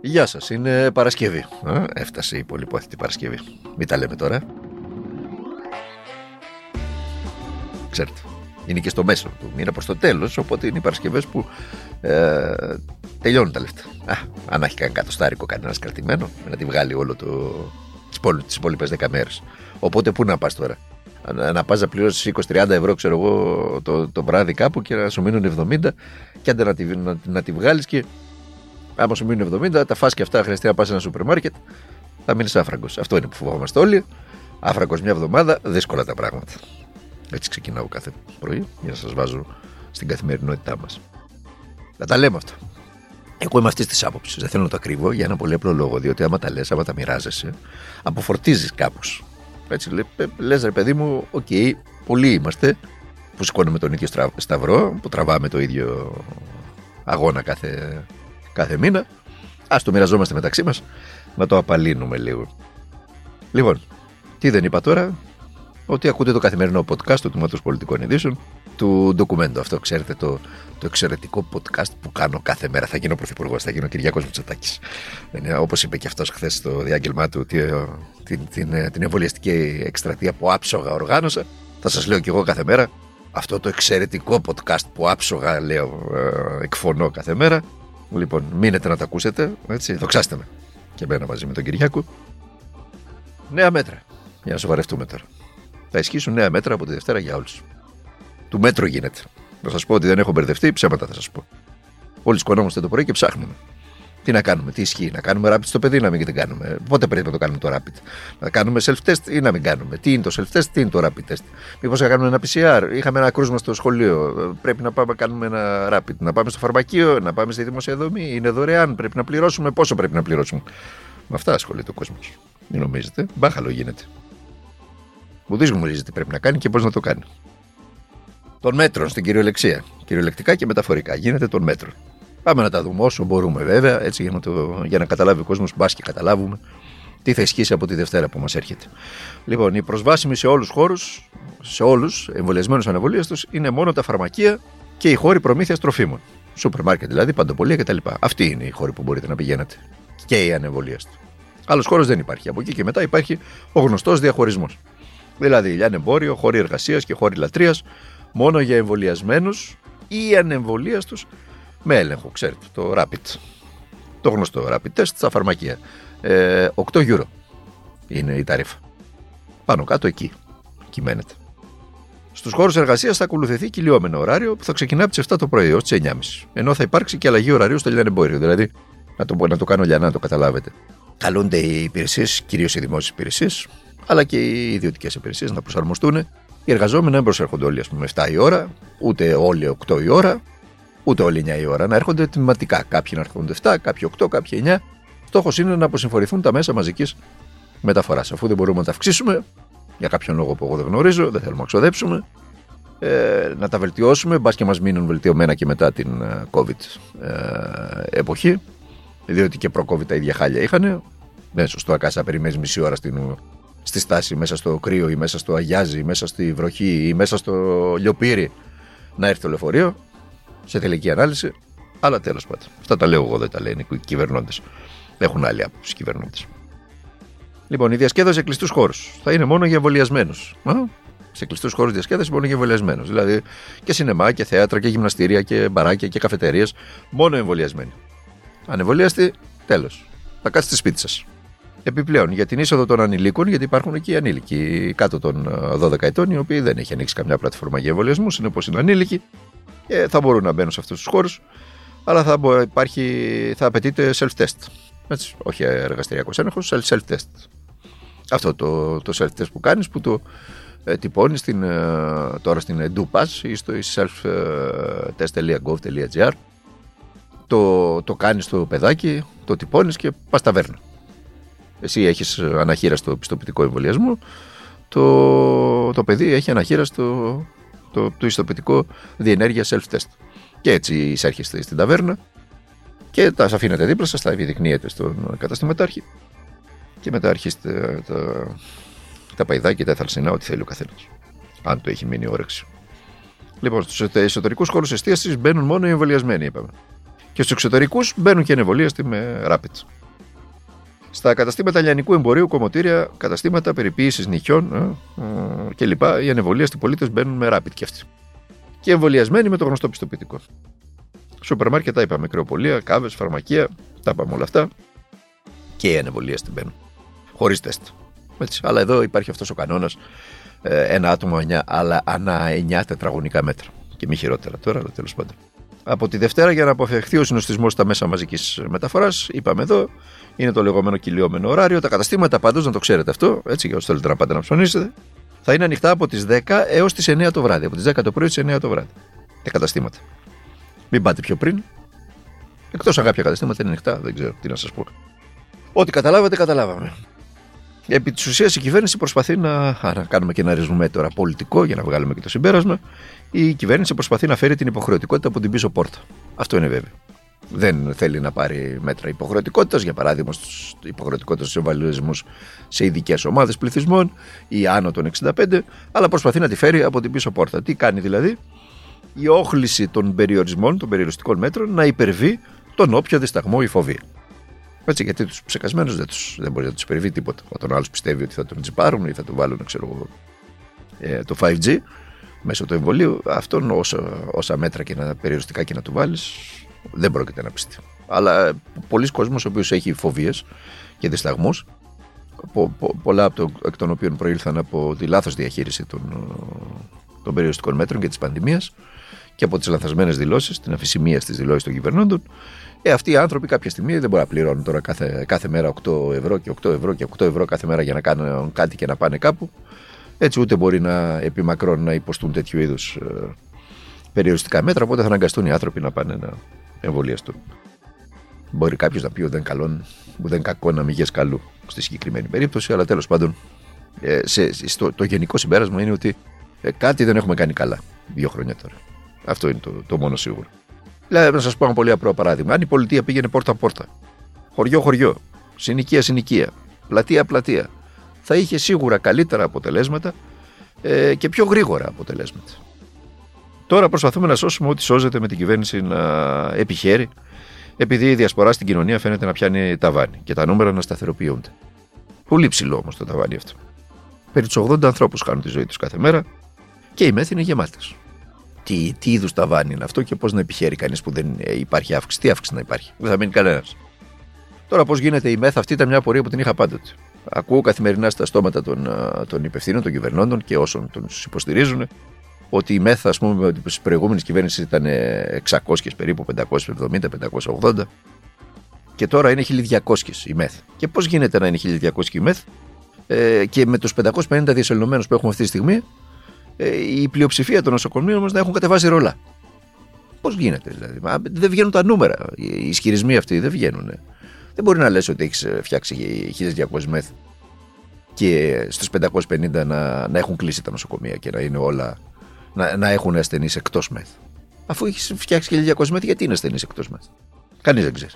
Γεια σας, είναι Παρασκευή. Α, έφτασε η πολυπόθητη Παρασκευή. Μην τα λέμε τώρα. Ξέρετε, είναι και στο μέσο του μήνα προς το τέλος, οπότε είναι οι Παρασκευές που ε, τελειώνουν τα λεφτά. Α, αν έχει κανένα κατοστάρικο κανένας κρατημένο, να τη βγάλει όλο το. τις υπόλοιπες 10 μέρες. Οπότε πού να πας τώρα; Να, να πας να πληρώσεις 20-30 ευρώ, ξέρω εγώ, το, το βράδυ κάπου και να σου μείνουν 70 και άντε να τη, να, να τη βγάλεις και άμα σου μείνουν 70, τα φας και αυτά χρειαστεί να πας σε ένα σούπερ μάρκετ, θα μείνεις άφραγκος. Αυτό είναι που φοβόμαστε όλοι. Άφραγκος μια εβδομάδα, δύσκολα τα πράγματα. Έτσι ξεκινάω κάθε πρωί για να σας βάζω στην καθημερινότητά μας. Να τα λέμε αυτά. Εγώ είμαι αυτής της άποψης. Δεν θέλω να τα κρύβω για ένα πολύ απλό λόγο. Διότι άμα τα λες, άμα τα μοιράζεσαι, αποφορτίζεις κάπως. Έτσι λες, ρε παιδί μου, OK, okay, πολλοί είμαστε που σηκώνουμε τον ίδιο σταυρό, που τραβάμε το ίδιο αγώνα κάθε, κάθε μήνα. Α το μοιραζόμαστε μεταξύ μας, να το απαλύνουμε λίγο. Λοιπόν, τι δεν είπα τώρα, ότι ακούτε το καθημερινό podcast του Τμήματος Πολιτικών Ειδήσεων του ντοκουμέντου. Αυτό ξέρετε το, το εξαιρετικό podcast που κάνω κάθε μέρα. Θα γίνω πρωθυπουργός, θα γίνω Κυριακός Μητσοτάκης. Όπως είπε και αυτός χθες στο διάγγελμά του, ότι, ε, την, την, ε, την εμβολιαστική εκστρατεία που άψογα οργάνωσα. Θα σας λέω κι εγώ κάθε μέρα αυτό το εξαιρετικό podcast που άψογα λέω ε, εκφωνώ κάθε μέρα. Λοιπόν, μείνετε να τα ακούσετε. Έτσι, δοξάστε με. Και εμένα μαζί με τον Κυριάκο. Νέα μέτρα. Για να σοβαρευτούμε τώρα. Θα ισχύσουν νέα μέτρα από τη Δευτέρα για όλους. Του μέτρο γίνεται. Να σας πω ότι δεν έχω μπερδευτεί, ψέματα θα σας πω. Όλοι σκονόμαστε το πρωί και ψάχνουμε. Τι να κάνουμε, τι ισχύει, να κάνουμε rapid στο παιδί, να μην την κάνουμε. Πότε πρέπει να το κάνουμε το rapid. Να κάνουμε self-test ή να μην κάνουμε. Τι είναι το self-test, τι είναι το rapid test. Μήπως να κάνουμε ένα PCR. Είχαμε ένα κρούσμα στο σχολείο. Πρέπει να πάμε να κάνουμε ένα rapid. Να πάμε στο φαρμακείο, να πάμε στη δημοσία δομή. Είναι δωρεάν. Πρέπει να πληρώσουμε. Πόσο πρέπει να πληρώσουμε. Με αυτά ασχολείται ο κόσμος. Μην νομίζετε. Μπάχαλο γίνεται. Μπουδί γνωρίζει τι πρέπει να κάνει και πώς να το κάνει. Των μέτρων στην κυριολεξία. Κυριολεκτικά και μεταφορικά. Γίνεται των μέτρων. Πάμε να τα δούμε όσο μπορούμε βέβαια, έτσι για να, το, για να καταλάβει ο κόσμος, μπας και καταλάβουμε τι θα ισχύσει από τη Δευτέρα που μας έρχεται. Λοιπόν, η προσβάσιμη σε όλους του χώρους, σε όλους εμβολιασμένους αναβολίαστου, είναι μόνο τα φαρμακεία και οι χώροι προμήθειας τροφίμων. Σούπερ μάρκετ δηλαδή, παντοπολία κτλ. Αυτοί είναι οι χώροι που μπορείτε να πηγαίνετε. Και οι ανεμβολίαστοι. Άλλος χώρος δεν υπάρχει. Από εκεί και μετά υπάρχει ο γνωστός διαχωρισμός. Δηλαδή, λιανεμπόριο, χώροι εργασίας και χώροι λατρείας μόνο για εμβολιασμένους ή ανεμβολίαστους με έλεγχο, ξέρετε, το Rapid. Το γνωστό Rapid Test στα φαρμακεία. Ε, 8 euro είναι η ταρήφα. Πάνω κάτω εκεί κυμαίνεται. Στους χώρους εργασίας θα ακολουθηθεί κυλιόμενο ωράριο που θα ξεκινά από τις 7 το πρωί έως τις 9.30. Ενώ θα υπάρξει και αλλαγή ωραρίου στο λιανεμπόριο. Δηλαδή, να το, να το κάνω για να το καταλάβετε. Καλούνται οι υπηρεσίες, κυρίως οι δημόσιες υπηρεσίες, αλλά και οι ιδιωτικές υπηρεσίες να προσαρμοστούν. Οι εργαζόμενοι δεν προσέρχονται όλοι, ας πούμε, 7 η ώρα, ούτε όλοι 8 η ώρα, ούτε όλοι 9 η ώρα. Να έρχονται τμηματικά. Κάποιοι να έρχονται 7, κάποιοι 8, κάποιοι 9. Στόχος είναι να αποσυμφορηθούν τα μέσα μαζικής μεταφοράς. Αφού δεν μπορούμε να τα αυξήσουμε, για κάποιον λόγο που εγώ δεν γνωρίζω, δεν θέλουμε να ξοδέψουμε, ε, να τα βελτιώσουμε, μπας και μας μείνουν βελτιωμένα και μετά την ε, COVID ε, εποχή. Διότι και προ-COVID τα ίδια χάλια είχαν. Δεν σωστό ακάσα περιμένεις μισή ώρα στην, στη στάση, μέσα στο κρύο ή μέσα στο αγιάζι, ή μέσα στη βροχή ή μέσα στο λιοπύρι να έρθει το λεωφορείο σε τελική ανάλυση. Αλλά τέλος πάντων. Αυτά τα λέω εγώ, δεν τα λένε οι κυβερνώντες. Έχουν άλλη άποψη οι κυβερνώντες. Λοιπόν, η διασκέδαση σε κλειστούς χώρους θα είναι μόνο για εμβολιασμένους. Σε κλειστούς χώρους διασκέδαση μόνο για εμβολιασμένους. Δηλαδή και σινεμά και θέατρα και γυμναστήρια και μπαράκια και καφετερίε. Μόνο εμβολιασμένοι. Ανεμβολίαστοι, τέλος. Θα κάτσετε σπίτι σας. Επιπλέον, για την είσοδο των ανηλίκων, γιατί υπάρχουν και οι ανήλικοι κάτω των 12 ετών, οι οποίοι δεν έχει ανοίξει καμιά πλατφόρμα για εμβολιασμούς, είναι όπως είναι ανήλικοι, και θα μπορούν να μπαίνουν σε αυτούς τους χώρους, αλλά θα, υπάρχει, θα απαιτείται self-test. Έτσι, όχι εργαστηριακός έλεγχος, self-test. Αυτό το, το self-test που κάνεις, που το ε, τυπώνεις στην, ε, τώρα στην EduPass ή στο self-test.gov.gr. Το, το κάνεις στο παιδάκι, το τυπώνεις και πας ταβέρνα. Εσύ έχεις αναχείραστο πιστοποιητικό εμβολιασμό, το, το παιδί έχει αναχείραστο το, το ιστοποιητικό διενέργεια self-test. Και έτσι εισέρχεστε στην ταβέρνα και τα αφήνετε δίπλα σας, τα επιδεικνύετε στον καταστηματάρχη και μετά αρχίστε τα, τα παϊδάκια, τα θαλσινά, ό,τι θέλει ο καθένας. Αν το έχει μείνει όρεξη. Λοιπόν, στους εσωτερικούς χώρους εστίασης μπαίνουν μόνο οι εμβολιασμένοι, είπαμε. Και στους εξωτερικούς μπαίνουν και ανεβολίαστοι με rapid. Στα καταστήματα λιανικού εμπορίου, κομμωτήρια, καταστήματα περιποίησης νυχιών ε, ε, κλπ. Οι ανεβολίαστοι πολίτες μπαίνουν με rapid και αυτοί. Και εμβολιασμένοι με το γνωστό πιστοποιητικό. Σούπερ μάρκετ τα είπαμε. Κρεοπολία, κάβες, φαρμακεία, τα είπαμε όλα αυτά. Και οι ανεβολίαστοι μπαίνουν. Χωρίς τεστ. Έτσι. Αλλά εδώ υπάρχει αυτός ο κανόνας. Ε, ένα άτομο αλλά ανά 9 τετραγωνικά μέτρα. Και μη χειρότερα τώρα, αλλά τέλος πάντων. Από τη Δευτέρα, για να αποφευχθεί ο συνοστισμός στα μέσα μαζικής μεταφοράς, είπαμε εδώ, είναι το λεγόμενο κυλιόμενο ωράριο. Τα καταστήματα πάντω, να το ξέρετε αυτό, έτσι για όσους θέλετε να πάτε να ψωνίσετε, θα είναι ανοιχτά από τις 10 έως τις 9 το βράδυ. Από τις 10 το πρωί τι 9 το βράδυ. Τα καταστήματα. Μην πάτε πιο πριν. Εκτός αν κάποια καταστήματα είναι ανοιχτά, δεν ξέρω τι να σας πω. Ό,τι καταλάβατε, καταλάβαμε. Επί της ουσίας η κυβέρνηση προσπαθεί να, να κάνουμε και ένα ρεζουμέ τώρα πολιτικό για να βγάλουμε και το συμπέρασμα. Η κυβέρνηση προσπαθεί να φέρει την υποχρεωτικότητα από την πίσω πόρτα. Αυτό είναι βέβαιο. Δεν θέλει να πάρει μέτρα υποχρεωτικότητας, για παράδειγμα, υποχρεωτικότητα στους εμβαλιασμού σε ειδικές ομάδες πληθυσμών ή άνω των 65, αλλά προσπαθεί να τη φέρει από την πίσω πόρτα. Τι κάνει δηλαδή, η όχληση των περιορισμών, των περιοριστικών μέτρων, να υπερβεί τον όποιο δισταγμό ή φοβία. Έτσι, γιατί τους ψεκασμένους δεν, δεν μπορεί να τους περιβεί τίποτα. Όταν ο άλλος πιστεύει ότι θα τον τσιπάρουν ή θα τον βάλουν, ξέρω ε, το 5G μέσω του εμβολίου, αυτόν όσα, όσα μέτρα και να περιοριστικά και να του βάλεις, δεν πρόκειται να πιστεί. Αλλά ε, πολλοί κόσμοι ο οποίος έχει φοβίες και δισταγμούς, πο, πο, πολλά από το, εκ των οποίων προήλθαν από τη λάθος διαχείριση των, των περιοριστικών μέτρων και της πανδημίας και από τις λανθασμένες δηλώσεις, την αφησιμία στις δηλώσεις των κυβερνώντων, ε, αυτοί οι άνθρωποι κάποια στιγμή δεν μπορούν να πληρώνουν τώρα κάθε, κάθε μέρα 8 ευρώ και 8 ευρώ και 8 ευρώ κάθε μέρα για να κάνουν κάτι και να πάνε κάπου. Έτσι ούτε μπορεί να επιμακρών να υποστούν τέτοιου είδους ε, περιοριστικά μέτρα, οπότε θα αναγκαστούν οι άνθρωποι να πάνε να εμβολιαστούν. Μπορεί κάποιος να πει ότι δεν, καλόν, δεν κακό να μην καλού στη συγκεκριμένη περίπτωση, αλλά τέλος πάντων ε, σε, στο, το γενικό συμπέρασμα είναι ότι ε, κάτι δεν έχουμε κάνει καλά δύο χρόνια τώρα. Αυτό είναι το, το μόνο σίγουρο. Δηλαδή, να σας πω ένα πολύ απλό παράδειγμα. Αν η πολιτεία πήγαινε πόρτα-πόρτα, χωριό-χωριό, συνοικία-συνοικία, πλατεία-πλατεία, θα είχε σίγουρα καλύτερα αποτελέσματα ε, και πιο γρήγορα αποτελέσματα. Τώρα προσπαθούμε να σώσουμε ό,τι σώζεται με την κυβέρνηση να επιχαίρει, επειδή η διασπορά στην κοινωνία φαίνεται να πιάνει ταβάνι και τα νούμερα να σταθεροποιούνται. Πολύ ψηλό όμως το ταβάνι αυτό. Περί τους 80 ανθρώπους χάνουν τη ζωή τους κάθε μέρα και οι μέθη είναι γεμάτες τι, τι είδους ταβάνι είναι αυτό και πώς να επιχαίρει κανείς που δεν υπάρχει αύξηση. Τι αύξηση να υπάρχει, δεν θα μείνει κανένας. Τώρα, πώς γίνεται η ΜΕΘ, αυτή ήταν μια πορεία που την είχα πάντοτε. Ακούω καθημερινά στα στόματα των, των υπευθύνων, των κυβερνώντων και όσων τους υποστηρίζουν ότι η ΜΕΘ, ας πούμε, στι προηγούμενες κυβέρνηση ήταν 600 περίπου, 570, 580 και τώρα είναι 1200 η ΜΕΘ. Και πώς γίνεται να είναι 1200 η ΜΕΘ; Ε, και με τους 550 διασωληνωμένου που έχουμε αυτή τη στιγμή ε, η πλειοψηφία των νοσοκομείων μας να έχουν κατεβάσει ρολά. Πώς γίνεται δηλαδή; Μα δεν βγαίνουν τα νούμερα. Οι ισχυρισμοί αυτοί δεν βγαίνουν. Δεν μπορεί να λες ότι έχεις φτιάξει 1200 μεθ και στους 550 να, να έχουν κλείσει τα νοσοκομεία και να είναι όλα. να, να έχουν ασθενείς εκτός μεθ. Αφού έχεις φτιάξει 1200 μεθ, γιατί είναι ασθενείς εκτός μεθ; Κανείς δεν ξέρει.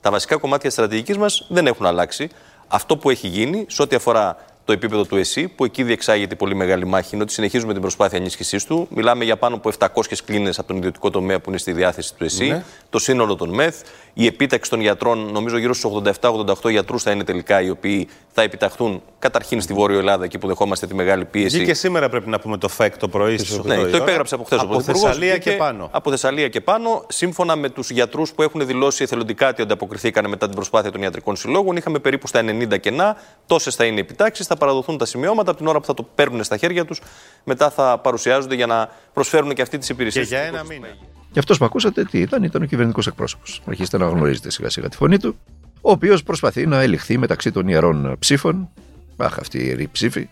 Τα βασικά κομμάτια τη στρατηγικής μας δεν έχουν αλλάξει. Αυτό που έχει γίνει σε ό,τι αφορά το επίπεδο του ΕΣΥ, που εκεί διεξάγεται πολύ μεγάλη μάχη, είναι ότι συνεχίζουμε την προσπάθεια ενίσχυσής του. Μιλάμε για πάνω από 700 κλίνες από τον ιδιωτικό τομέα που είναι στη διάθεση του ΕΣΥ, ναι. το σύνολο των ΜΕΘ, η επίταξη των γιατρών, νομίζω γύρω στους 87-88 γιατρούς θα είναι τελικά οι οποίοι θα επιταχθούν καταρχήν στη Βόρεια Ελλάδα, εκεί που δεχόμαστε τη μεγάλη πίεση. Και σήμερα πρέπει να πούμε το ΦΕΚ το πρωί στι 8 Ναι, το υπέγραψε από χθες ο Θεσσαλία και, και πάνω. Από Θεσσαλία και πάνω, σύμφωνα με τους γιατρούς που έχουν δηλώσει εθελοντικά ότι ανταποκριθήκαν μετά την προσπάθεια των ιατρικών συλλόγων, είχαμε περίπου στα 90 κενά. Τόσες θα είναι επιτάξεις, θα παραδοθούν τα σημειώματα από την ώρα που θα το παίρνουν στα χέρια τους. Μετά θα παρουσιάζονται για να προσφέρουν και αυτή τις υπηρεσίες. Και για ένα μήνα. Και αυτός που ακούσατε τι ήταν, ήταν ο κυβερνητικός εκπρόσωπος. Αρχίστε να γνωρίζετε σιγά σιγά τη φωνή του, ο οποίος προσπαθεί να ελιχθεί μεταξύ των ιερών ψήφων, αχ, αυτή η ιερή ψήφη,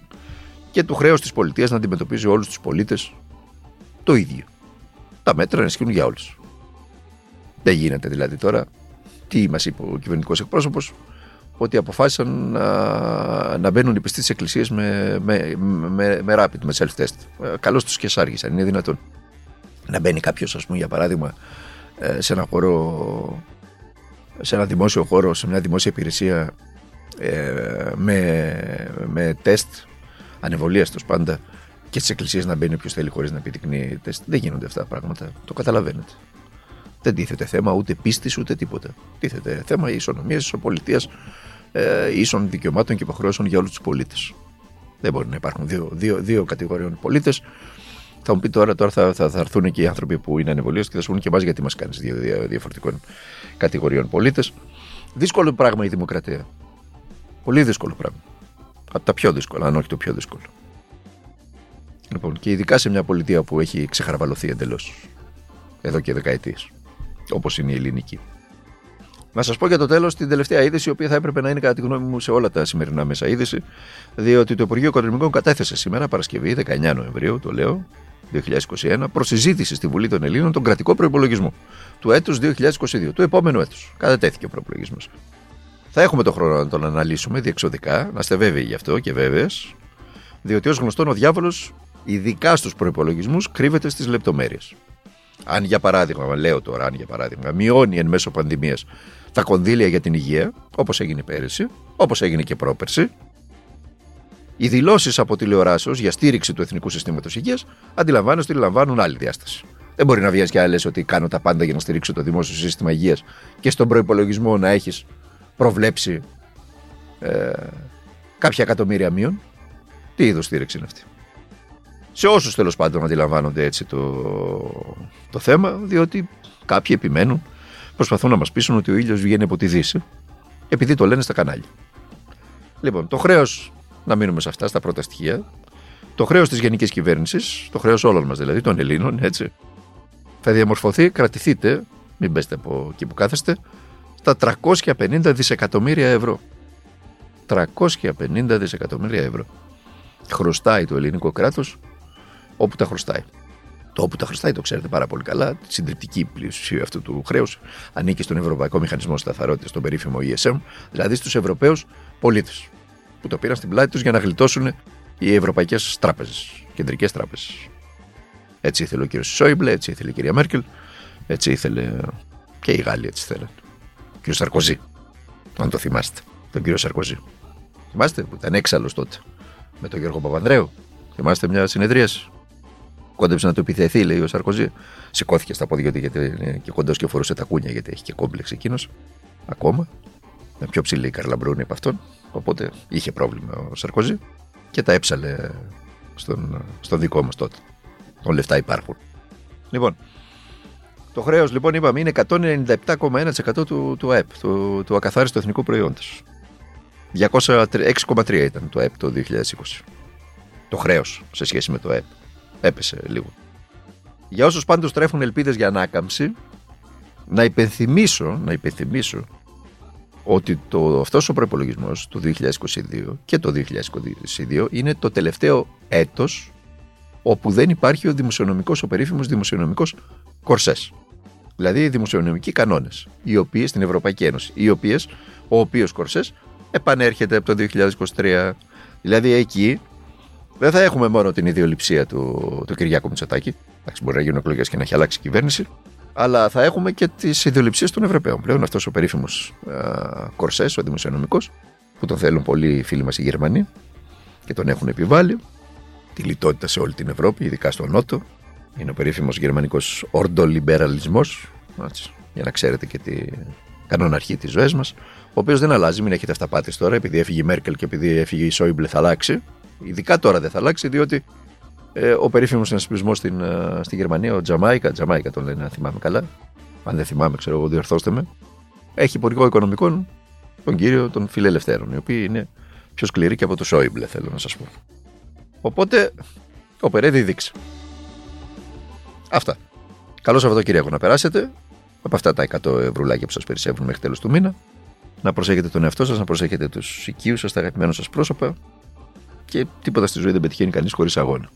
και του χρέους της πολιτείας να αντιμετωπίζει όλους τους πολίτες το ίδιο. Τα μέτρα να ισχύουν για όλους. Δεν γίνεται δηλαδή τώρα. Τι μας είπε ο κυβερνητικός εκπρόσωπος, ότι αποφάσισαν να, να μπαίνουν οι πιστοί της εκκλησίας με, με, με, με rapid, με self-test. Ε, Καλώς τους και σάργησαν, είναι δυνατόν να μπαίνει κάποιος, ας πούμε, για παράδειγμα, ε, σε ένα χώρο, σε ένα δημόσιο χώρο, σε μια δημόσια υπηρεσία ε, με, με τεστ ανεβολίας του πάντα και στις εκκλησίες να μπαίνει όποιος θέλει χωρίς να επιδεικνύει τεστ. Δεν γίνονται αυτά τα πράγματα. Το καταλαβαίνετε. Δεν τίθεται θέμα ούτε πίστης ούτε τίποτα. Τίθεται θέμα ισονομίας, ισοπολιτείας, ε, ίσων δικαιωμάτων και υποχρεώσεων για όλους τους πολίτες. Δεν μπορεί να υπάρχουν δύο, δύο, δύο κατηγοριών πολίτες. Θα μου πει τώρα, τώρα θα, θα, θα έρθουν και οι άνθρωποι που είναι ανεβολίες και θα σου πούνε και εμάς γιατί μας κάνεις δύο, δύο διαφορετικών κατηγοριών πολίτες. Δύσκολο πράγμα η δημοκρατία. Πολύ δύσκολο πράγμα. Από τα πιο δύσκολα, αν όχι το πιο δύσκολο. Λοιπόν, και ειδικά σε μια πολιτεία που έχει ξεχαρβαλωθεί εντελώς εδώ και δεκαετίες, όπως είναι η ελληνική. Να σας πω για το τέλος την τελευταία είδηση, η οποία θα έπρεπε να είναι κατά τη γνώμη μου σε όλα τα σημερινά μέσα είδηση, διότι το Υπουργείο Οικονομικών κατέθεσε σήμερα, Παρασκευή 19 Νοεμβρίου, το λέω, 2021, προ συζήτηση στη Βουλή των Ελλήνων τον κρατικό προπολογισμό του έτους 2022, του επόμενου έτους. Κατατέθηκε ο προπολογισμό. Θα έχουμε το χρόνο να τον αναλύσουμε διεξοδικά, να είστε βέβαιοι γι' αυτό και βέβαιες, διότι ως γνωστόν ο διάβολος, ειδικά στους προπολογισμού, κρύβεται στις λεπτομέρειες. Αν για παράδειγμα, λέω τώρα, αν για παράδειγμα, μειώνει εν μέσω πανδημίας τα κονδύλια για την υγεία, όπως έγινε πέρυσι, όπως έγινε και πρόπερσι, οι δηλώσεις από τηλεοράσεως για στήριξη του Εθνικού Συστήματος Υγείας αντιλαμβάνεστε ότι λαμβάνουν άλλη διάσταση. Δεν μπορεί να βγει και άλλες ότι κάνω τα πάντα για να στηρίξω το δημόσιο σύστημα υγείας και στον προπολογισμό να έχεις προβλέψει ε, κάποια εκατομμύρια μείων. Τι είδους στήριξη είναι αυτή; Σε όσους τέλος πάντων αντιλαμβάνονται έτσι το, το θέμα, διότι κάποιοι επιμένουν, προσπαθούν να μας πείσουν ότι ο ήλιος βγαίνει από τη Δύση, επειδή το λένε στα κανάλια. Λοιπόν, το χρέος, να μείνουμε σε αυτά, στα πρώτα στοιχεία. Το χρέος της γενικής κυβέρνησης, το χρέος όλων μας δηλαδή, των Ελλήνων, έτσι, θα διαμορφωθεί, κρατηθείτε, μην πέστε από εκεί που κάθεστε, στα 350 δισεκατομμύρια ευρώ. 350 δισεκατομμύρια ευρώ. Χρωστάει το ελληνικό κράτος όπου τα χρωστάει. Το όπου τα χρωστάει το ξέρετε πάρα πολύ καλά. Τη συντριπτική πλειοψηφία αυτού του χρέους ανήκει στον Ευρωπαϊκό Μηχανισμό Σταθερότητας, στον περίφημο ESM, δηλαδή στους Ευρωπαίους πολίτες, που το πήραν στην πλάτη τους για να γλιτώσουν οι ευρωπαϊκές τράπεζες, κεντρικές τράπεζες. Έτσι ήθελε ο κύριος Σόιμπλε, έτσι ήθελε η κυρία Μέρκελ, έτσι ήθελε και οι Γάλλοι, έτσι θέλουν. Ο κύριος Σαρκοζή, αν το θυμάστε, τον κύριο Σαρκοζή. Θυμάστε που ήταν έξαλλος τότε με τον Γιώργο Παπανδρέου. Θυμάστε μια συνεδρίαση. Κόντεψε να του επιθεθεί, λέει ο Σαρκοζή. Σηκώθηκε στα πόδια του γιατί είναι και κοντός και φορούσε τα κούνια γιατί έχει και κόμπλεξ εκείνος. Ακόμα. Είναι πιο ψηλή η Καρλαμπρούνη από αυτόν. Οπότε είχε πρόβλημα ο Σαρκοζή και τα έψαλε στον, στον δικό μας τότε. Όλα λεφτά υπάρχουν. Λοιπόν, το χρέος λοιπόν είπαμε είναι 197,1% του, του ΑΕΠ, του, του ακαθάριστου εθνικού προϊόντος. 6,3 ήταν το ΑΕΠ το 2020. Το χρέος σε σχέση με το ΑΕΠ. Έπεσε λίγο. Για όσους πάντως τρέφουν ελπίδες για ανάκαμψη, να υπενθυμίσω, να υπενθυμίσω ότι το, αυτός ο προπολογισμό του 2022 και το 2022 είναι το τελευταίο έτος όπου δεν υπάρχει ο δημοσιονομικός, ο περίφημος δημοσιονομικός κορσές. Δηλαδή οι δημοσιονομικοί κανόνες, οι οποίες στην Ευρωπαϊκή Ένωση, οι οποίες, ο οποίος κορσές επανέρχεται από το 2023. Δηλαδή εκεί δεν θα έχουμε μόνο την ιδιοληψία του, του Κυριάκου Μητσοτάκη. Εντάξει, μπορεί να γίνουν εκλογές και να έχει αλλάξει η κυβέρνηση. Αλλά θα έχουμε και τις ιδιοληψίες των Ευρωπαίων. Πλέον αυτός ο περίφημος κορσές, ο δημοσιονομικός, που τον θέλουν πολλοί οι φίλοι μας οι Γερμανοί και τον έχουν επιβάλει. Τη λιτότητα σε όλη την Ευρώπη, ειδικά στο Νότο. Είναι ο περίφημος γερμανικός ορντολιμπεραλισμό. Για να ξέρετε και τι κανόνα αρχή της ζωής μας. Ο οποίος δεν αλλάζει, μην έχετε αυταπάτης τώρα, επειδή έφυγε η Μέρκελ και επειδή έφυγε η Σόιμπλε θα αλλάξει. Ειδικά τώρα δεν θα αλλάξει, διότι ε, ο περίφημος συνασπισμός στην, ε, στη Γερμανία, ο Τζαμάικα, Τζαμάικα τον λένε, αν θυμάμαι καλά. Αν δεν θυμάμαι, ξέρω εγώ, διορθώστε με. Έχει υπουργό οικονομικών τον κύριο των φιλελευθέρων, οι οποίοι είναι πιο σκληροί και από το Σόιμπλε, θέλω να σας πω. Οπότε, ο Περέδη δείξει. Αυτά. Καλό Σαββατοκύριακο να περάσετε. Από αυτά τα 100 ευρουλάκια που σας περισσεύουν μέχρι τέλος του μήνα. Να προσέχετε τον εαυτό σας, να προσέχετε τους οικείους σας, τα αγαπημένα σας πρόσωπα. Και τίποτα στη ζωή δεν πετυχαίνει κανείς χωρίς αγώνα.